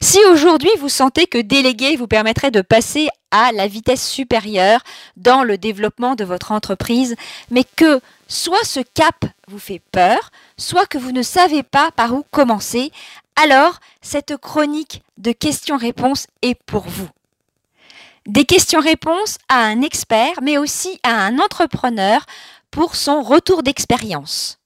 Si aujourd'hui vous sentez que déléguer vous permettrait de passer à la vitesse supérieure dans le développement de votre entreprise, mais que soit ce cap vous fait peur, soit que vous ne savez pas par où commencer, alors cette chronique de questions-réponses est pour vous. Des questions-réponses à un expert, mais aussi à un entrepreneur pour son retour d'expérience.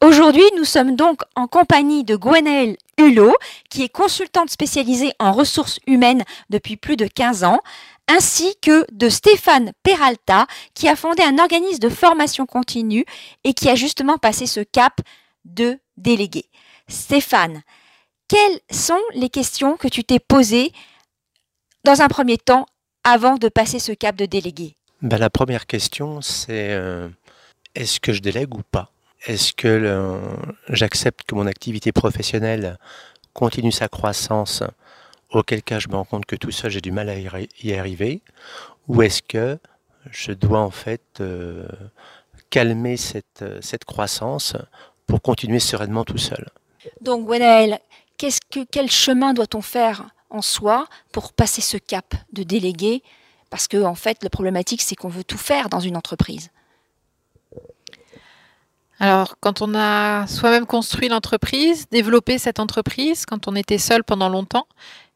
Aujourd'hui, nous sommes donc en compagnie de Gwenaëlle Hulot, qui est consultante spécialisée en ressources humaines depuis plus de 15 ans, ainsi que de Stéphane Peralta, qui a fondé un organisme de formation continue et qui a justement passé ce cap de délégué. Stéphane, quelles sont les questions que tu t'es posées dans un premier temps avant de passer ce cap de délégué? Ben, La première question, c'est euh, est-ce que je délègue ou pas? Est-ce que j'accepte que mon activité professionnelle continue sa croissance, auquel cas je me rends compte que tout seul j'ai du mal à y arriver Ou est-ce que je dois en fait euh, calmer cette, croissance pour continuer sereinement tout seul? Donc Gwenaël, que, quel chemin doit-on faire en soi pour passer ce cap de déléguer? Parce que en fait, la problématique, c'est qu'on veut tout faire dans une entreprise. Alors, quand on a soi-même construit l'entreprise, développé cette entreprise, quand on était seul pendant longtemps,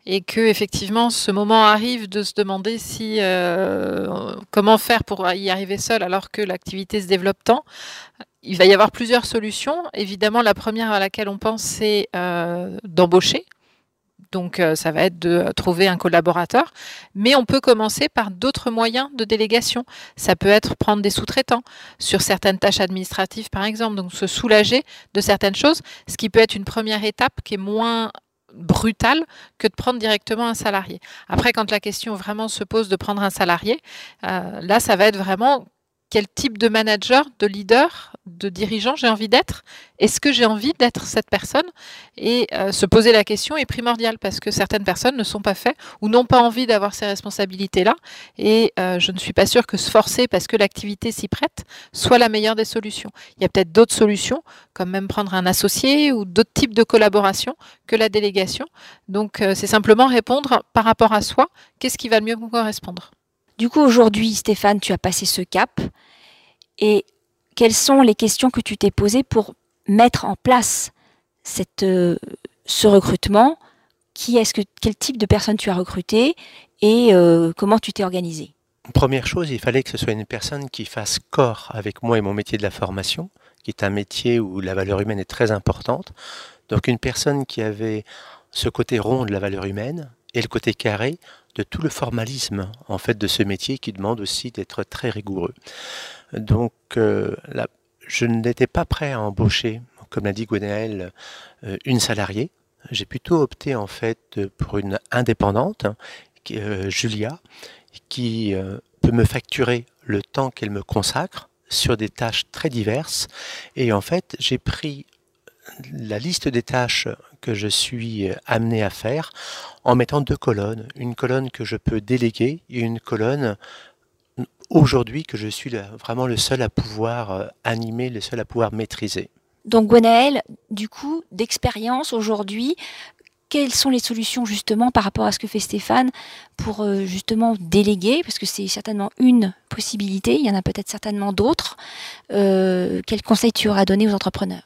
et que effectivement ce moment arrive de se demander si euh, comment faire pour y arriver seul alors que l'activité se développe tant. Il va y avoir plusieurs solutions. Évidemment, la première à laquelle on pense, c'est euh, d'embaucher. Donc, euh, ça va être de trouver un collaborateur. Mais on peut commencer par d'autres moyens de délégation. Ça peut être prendre des sous-traitants sur certaines tâches administratives, par exemple. Donc, se soulager de certaines choses, ce qui peut être une première étape qui est moins brutal que de prendre directement un salarié. Après, quand la question vraiment se pose de prendre un salarié, euh, là, ça va être vraiment quel type de manager, de leader, de dirigeant j'ai envie d'être? Est-ce que j'ai envie d'être cette personne? Et euh, se poser la question est primordial parce que certaines personnes ne sont pas faites ou n'ont pas envie d'avoir ces responsabilités-là. Et euh, je ne suis pas sûre que se forcer parce que l'activité s'y prête soit la meilleure des solutions. Il y a peut-être d'autres solutions, comme même prendre un associé ou d'autres types de collaboration que la délégation. Donc euh, c'est simplement répondre par rapport à soi, qu'est-ce qui va le mieux vous correspondre? Du coup, aujourd'hui, Stéphane, tu as passé ce cap. Et quelles sont les questions que tu t'es posées pour mettre en place euh, ce recrutement? Quel type de personne tu as recruté et euh, comment tu t'es organisé Première chose, il fallait que ce soit une personne qui fasse corps avec moi et mon métier de la formation, qui est un métier où la valeur humaine est très importante. Donc une personne qui avait ce côté rond de la valeur humaine le côté carré de tout le formalisme en fait de ce métier qui demande aussi d'être très rigoureux. Donc euh, je n'étais pas prêt à embaucher, comme l'a dit Gwenaëlle, euh, une salariée. J'ai plutôt opté en fait pour une indépendante, euh, Julia, qui peut me facturer le temps qu'elle me consacre sur des tâches très diverses. Et en fait, j'ai pris la liste des tâches que je suis amené à faire en mettant deux colonnes. Une colonne que je peux déléguer et une colonne aujourd'hui que je suis vraiment le seul à pouvoir euh, animer, le seul à pouvoir maîtriser. Donc Gwenaël, du coup, d'expérience aujourd'hui, quelles sont les solutions justement par rapport à ce que fait Stéphane pour euh, justement déléguer, parce que c'est certainement une possibilité, il y en a peut-être certainement d'autres. Euh, quels conseils tu auras donné aux entrepreneurs?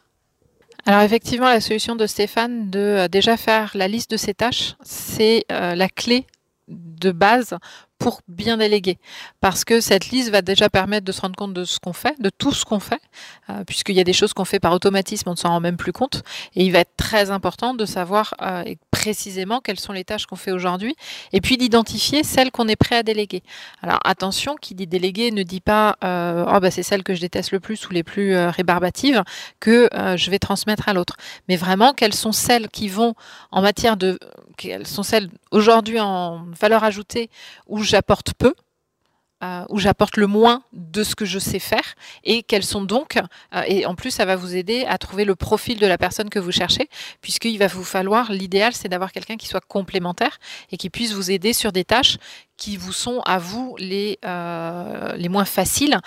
Alors effectivement, la solution de Stéphane de déjà faire la liste de ses tâches, c'est la clé de base pour bien déléguer. Parce que cette liste va déjà permettre de se rendre compte de ce qu'on fait, de tout ce qu'on fait, euh, puisqu'il y a des choses qu'on fait par automatisme, on ne s'en rend même plus compte. Et il va être très important de savoir euh, précisément quelles sont les tâches qu'on fait aujourd'hui, et puis d'identifier celles qu'on est prêt à déléguer. Alors attention, qui dit déléguer ne dit pas euh, oh, bah, c'est celles que je déteste le plus ou les plus rébarbatives que je vais transmettre à l'autre. Mais vraiment, quelles sont celles qui vont en matière de... Quelles sont celles aujourd'hui en valeur ajoutée où j'apporte peu, euh, où j'apporte le moins de ce que je sais faire et quels sont donc, euh, et en plus ça va vous aider à trouver le profil de la personne que vous cherchez, puisqu'il va vous falloir, l'idéal c'est d'avoir quelqu'un qui soit complémentaire et qui puisse vous aider sur des tâches qui vous sont à vous les, euh, les moins faciles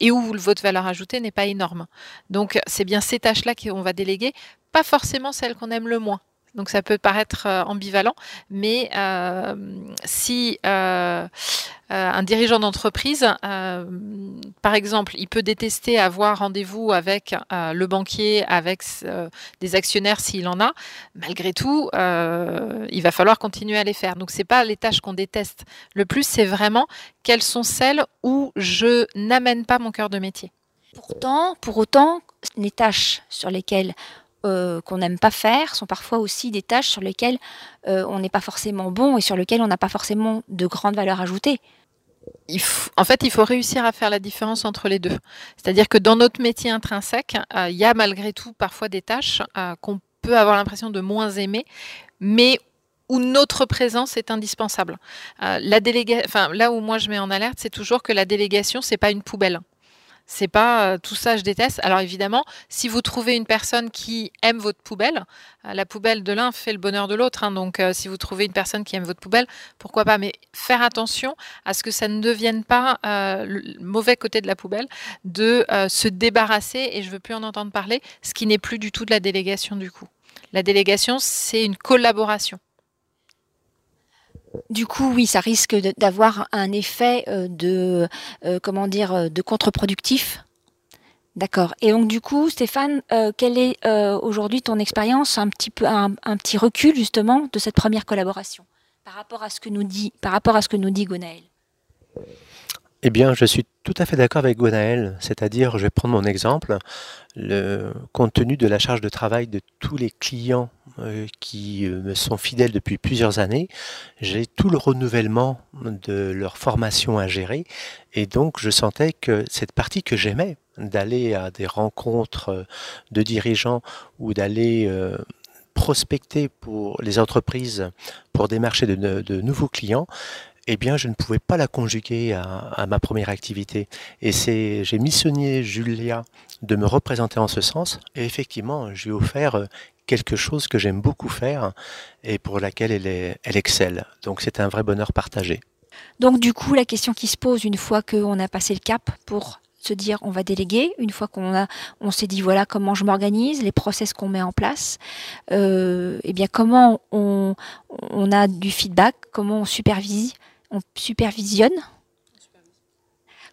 et où votre valeur ajoutée n'est pas énorme. Donc c'est bien ces tâches-là qu'on va déléguer, pas forcément celles qu'on aime le moins Donc ça peut paraître euh, ambivalent, mais euh, si euh, un dirigeant d'entreprise, par exemple, il peut détester avoir rendez-vous avec le banquier, avec des actionnaires s'il en a, malgré tout, il va falloir continuer à les faire. Donc c'est pas les tâches qu'on déteste. Le plus, c'est vraiment quelles sont celles où je n'amène pas mon cœur de métier. Pourtant, pour autant, les tâches sur lesquelles euh, qu'on n'aime pas faire sont parfois aussi des tâches sur lesquelles euh, on n'est pas forcément bon et sur lesquelles on n'a pas forcément de grande valeur ajoutée. en fait, il faut réussir à faire la différence entre les deux. C'est-à-dire que dans notre métier intrinsèque, euh, il y a malgré tout parfois des tâches qu'on peut avoir l'impression de moins aimer, mais où notre présence est indispensable. là où moi je mets en alerte, c'est toujours que la délégation, c'est pas une poubelle. C'est pas euh, tout ça, je déteste. Alors évidemment, si vous trouvez une personne qui aime votre poubelle, euh, la poubelle de l'un fait le bonheur de l'autre. Hein. donc euh, si vous trouvez une personne qui aime votre poubelle, pourquoi pas? Mais faire attention à ce que ça ne devienne pas le mauvais côté de la poubelle, de se débarrasser, et je veux plus en entendre parler, ce qui n'est plus du tout de la délégation du coup. La délégation, c'est une collaboration. Du coup, oui, ça risque d'avoir un effet euh, de, euh, comment dire, euh, de contre-productif. D'accord. Et donc, du coup, Stéphane, quelle est aujourd'hui ton expérience, un petit recul justement de cette première collaboration par rapport à ce que nous dit, par rapport à ce que nous dit Gonaël eh bien, je suis tout à fait d'accord avec Gwenaël, c'est-à-dire, je vais prendre mon exemple, le, compte tenu de la charge de travail de tous les clients euh, qui euh, me sont fidèles depuis plusieurs années, j'ai tout le renouvellement de leur formation à gérer, et donc je sentais que cette partie que j'aimais, d'aller à des rencontres euh, de dirigeants ou d'aller prospecter pour les entreprises pour démarcher de nouveaux clients, eh bien, je ne pouvais pas la conjuguer à, ma première activité. Et c'est, j'ai missionné Julia de me représenter en ce sens. Et effectivement, je lui ai offert euh, quelque chose que j'aime beaucoup faire et pour laquelle elle, elle excelle. Donc, c'est un vrai bonheur partagé. Donc, du coup, la question qui se pose une fois qu'on a passé le cap pour se dire on va déléguer une fois qu'on a on s'est dit voilà comment je m'organise les process qu'on met en place euh, eh bien comment on, on a du feedback comment on supervise on supervisionne,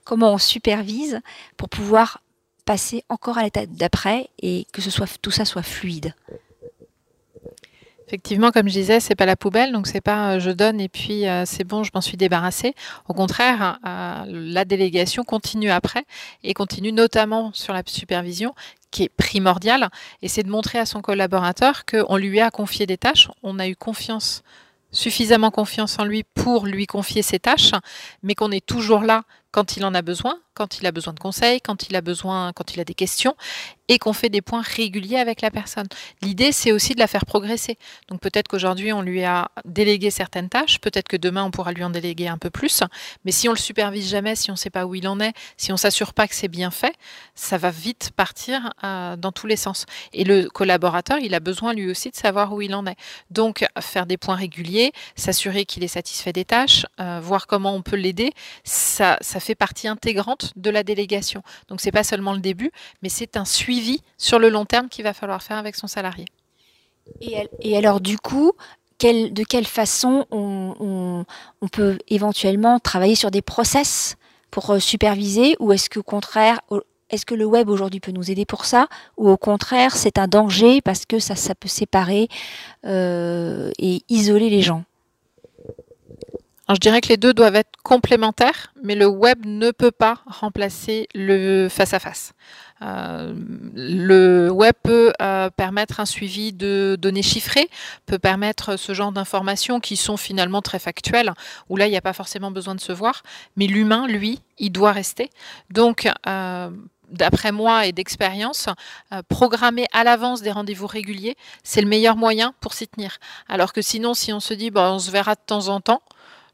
comment on supervise pour pouvoir passer encore à l'étape d'après et que tout ça soit fluide. Effectivement, comme je disais, c'est pas la poubelle, donc c'est pas euh, je donne et puis euh, c'est bon, je m'en suis débarrassé. Au contraire, euh, la délégation continue après et continue notamment sur la supervision qui est primordiale et c'est de montrer à son collaborateur qu'on lui a confié des tâches, on a eu confiance suffisamment confiance en lui pour lui confier ses tâches, mais qu'on est toujours là quand il en a besoin, quand il a besoin de conseils, quand il a besoin, quand il a des questions, et qu'on fait des points réguliers avec la personne. L'idée, c'est aussi de la faire progresser. Donc peut-être qu'aujourd'hui, on lui a délégué certaines tâches, peut-être que demain, on pourra lui en déléguer un peu plus, mais si on le supervise jamais, si on ne sait pas où il en est, si on s'assure pas que c'est bien fait, ça va vite partir euh, dans tous les sens. Et le collaborateur, il a besoin lui aussi de savoir où il en est. Donc faire des points réguliers, s'assurer qu'il est satisfait des tâches, euh, voir comment on peut l'aider, ça, ça fait partie intégrante de la délégation. Donc c'est pas seulement le début, mais c'est un suivi sur le long terme qu'il va falloir faire avec son salarié. Et, alors du coup, de quelle façon on, peut éventuellement travailler sur des process pour euh, superviser ou est-ce qu'au contraire, est-ce que le web aujourd'hui peut nous aider pour ça ou au contraire c'est un danger parce que ça, ça peut séparer euh, et isoler les gens? Je dirais que les deux doivent être complémentaires, mais le web ne peut pas remplacer le face-à-face. Euh, le web peut euh, permettre un suivi de données chiffrées, peut permettre ce genre d'informations qui sont finalement très factuelles, où là, il n'y a pas forcément besoin de se voir, mais l'humain, lui, il doit rester. Donc, euh, d'après moi et d'expérience, programmer à l'avance des rendez-vous réguliers, c'est le meilleur moyen pour s'y tenir. Alors que sinon, si on se dit, bon, on se verra de temps en temps,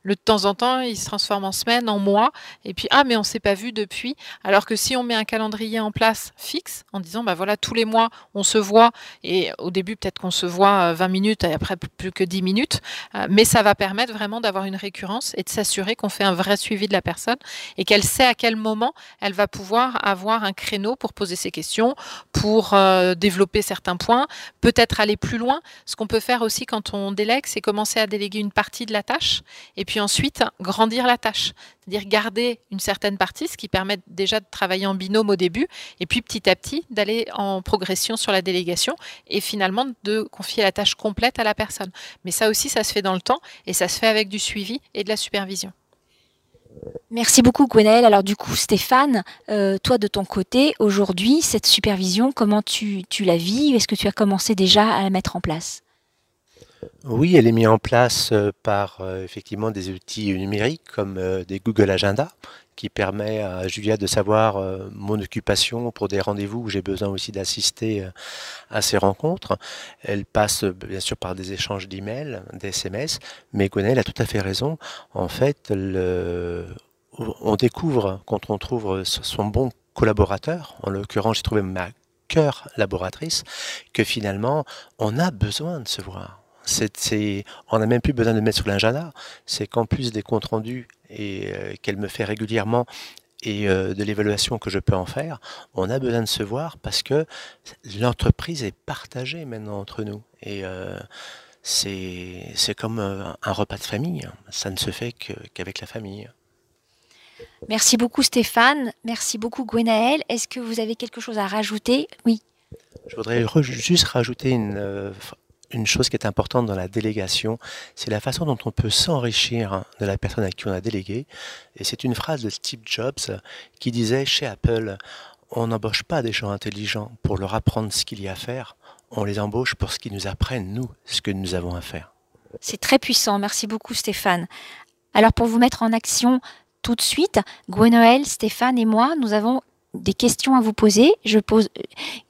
Le de temps en temps, il se transforme en semaine, en mois, et puis ah mais on s'est pas vu depuis. Alors que si on met un calendrier en place fixe, en disant bah voilà tous les mois on se voit, et au début peut-être qu'on se voit 20 minutes et après plus que 10 minutes, mais ça va permettre vraiment d'avoir une récurrence et de s'assurer qu'on fait un vrai suivi de la personne et qu'elle sait à quel moment elle va pouvoir avoir un créneau pour poser ses questions, pour développer certains points, peut-être aller plus loin. Ce qu'on peut faire aussi quand on délègue, c'est commencer à déléguer une partie de la tâche et puis ensuite grandir la tâche. C'est-à-dire garder une certaine partie, ce qui permet déjà de travailler en binôme au début et puis petit à petit d'aller en progression sur la délégation et finalement de confier la tâche complète à la personne. Mais ça aussi, ça se fait dans le temps et ça se fait avec du suivi et de la supervision. Merci beaucoup Gwenaël. Alors du coup Stéphane, euh, toi de ton côté, aujourd'hui, cette supervision, comment tu, tu la vis? Est-ce que tu as commencé déjà à la mettre en place? Oui, elle est mise en place euh, par euh, effectivement des outils numériques comme des Google Agenda qui permet à Julia de savoir mon occupation pour des rendez-vous où j'ai besoin aussi d'assister à ces rencontres. Elle passe bien sûr par des échanges d'emails, des SMS, mais Gwenaël a tout à fait raison. En fait, on découvre, quand on trouve son bon collaborateur, en l'occurrence j'ai trouvé ma cœur laboratrice, que finalement on a besoin de se voir. On n'a même plus besoin de mettre sur l'agenda, c'est qu'en plus des comptes rendus et euh, qu'elle me fait régulièrement et euh, de l'évaluation que je peux en faire, on a besoin de se voir parce que l'entreprise est partagée maintenant entre nous. Et euh, c'est comme un repas de famille, ça ne se fait qu'avec la famille. Merci beaucoup Stéphane, merci beaucoup Gwenaël. Est-ce que vous avez quelque chose à rajouter? Oui. Je voudrais juste rajouter une, une chose qui est importante dans la délégation, c'est la façon dont on peut s'enrichir de la personne à qui on a délégué. Et c'est une phrase de Steve Jobs qui disait chez Apple, on n'embauche pas des gens intelligents pour leur apprendre ce qu'il y a à faire, on les embauche pour ce qu'ils nous apprennent, nous, ce que nous avons à faire. C'est très puissant, merci beaucoup Stéphane. Alors pour vous mettre en action tout de suite. Gwenaël, Stéphane et moi, nous avons des questions à vous poser. Je pose,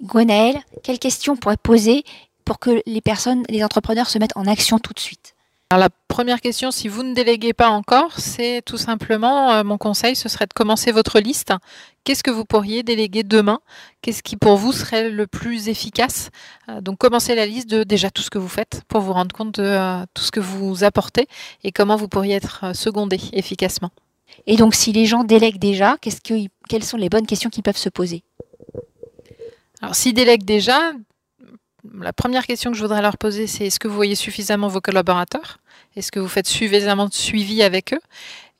Gwenaël, quelles questions pourrait poser pour que les personnes, les entrepreneurs se mettent en action tout de suite alors la première question, si vous ne déléguez pas encore, c'est tout simplement, euh, mon conseil, ce serait de commencer votre liste. Qu'est-ce que vous pourriez déléguer demain? Qu'est-ce qui pour vous serait le plus efficace? Euh, Donc commencez la liste de déjà tout ce que vous faites pour vous rendre compte de euh, tout ce que vous apportez et comment vous pourriez être secondé efficacement. Et donc, si les gens délèguent déjà, qu'est-ce que, quelles sont les bonnes questions qu'ils peuvent se poser? Alors, s'ils délèguent déjà, la première question que je voudrais leur poser, c'est est-ce que vous voyez suffisamment vos collaborateurs? Est-ce que vous faites suffisamment de suivi avec eux?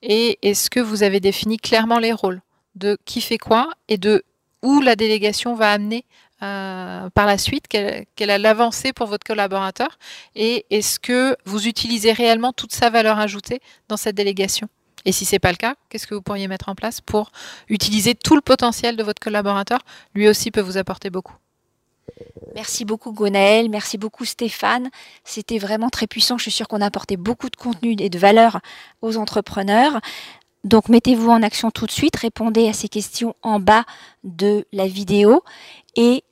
Et est-ce que vous avez défini clairement les rôles de qui fait quoi et de où la délégation va amener euh, par la suite, quelle, a l'avancée pour votre collaborateur? Et est-ce que vous utilisez réellement toute sa valeur ajoutée dans cette délégation? Et si ce n'est pas le cas, qu'est-ce que vous pourriez mettre en place pour utiliser tout le potentiel de votre collaborateur? Lui aussi peut vous apporter beaucoup. Merci beaucoup Gonaël, merci beaucoup Stéphane. C'était vraiment très puissant. Je suis sûre qu'on a apporté beaucoup de contenu et de valeur aux entrepreneurs. Donc mettez-vous en action tout de suite, répondez à ces questions en bas de la vidéo et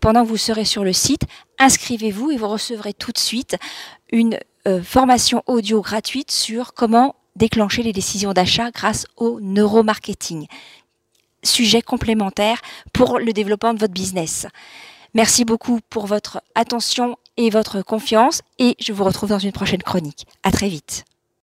pendant que vous serez sur le site, inscrivez-vous et vous recevrez tout de suite une euh, formation audio gratuite sur comment déclencher les décisions d'achat grâce au neuromarketing. Sujet complémentaire pour le développement de votre business. Merci beaucoup pour votre attention et votre confiance et je vous retrouve dans une prochaine chronique. À très vite.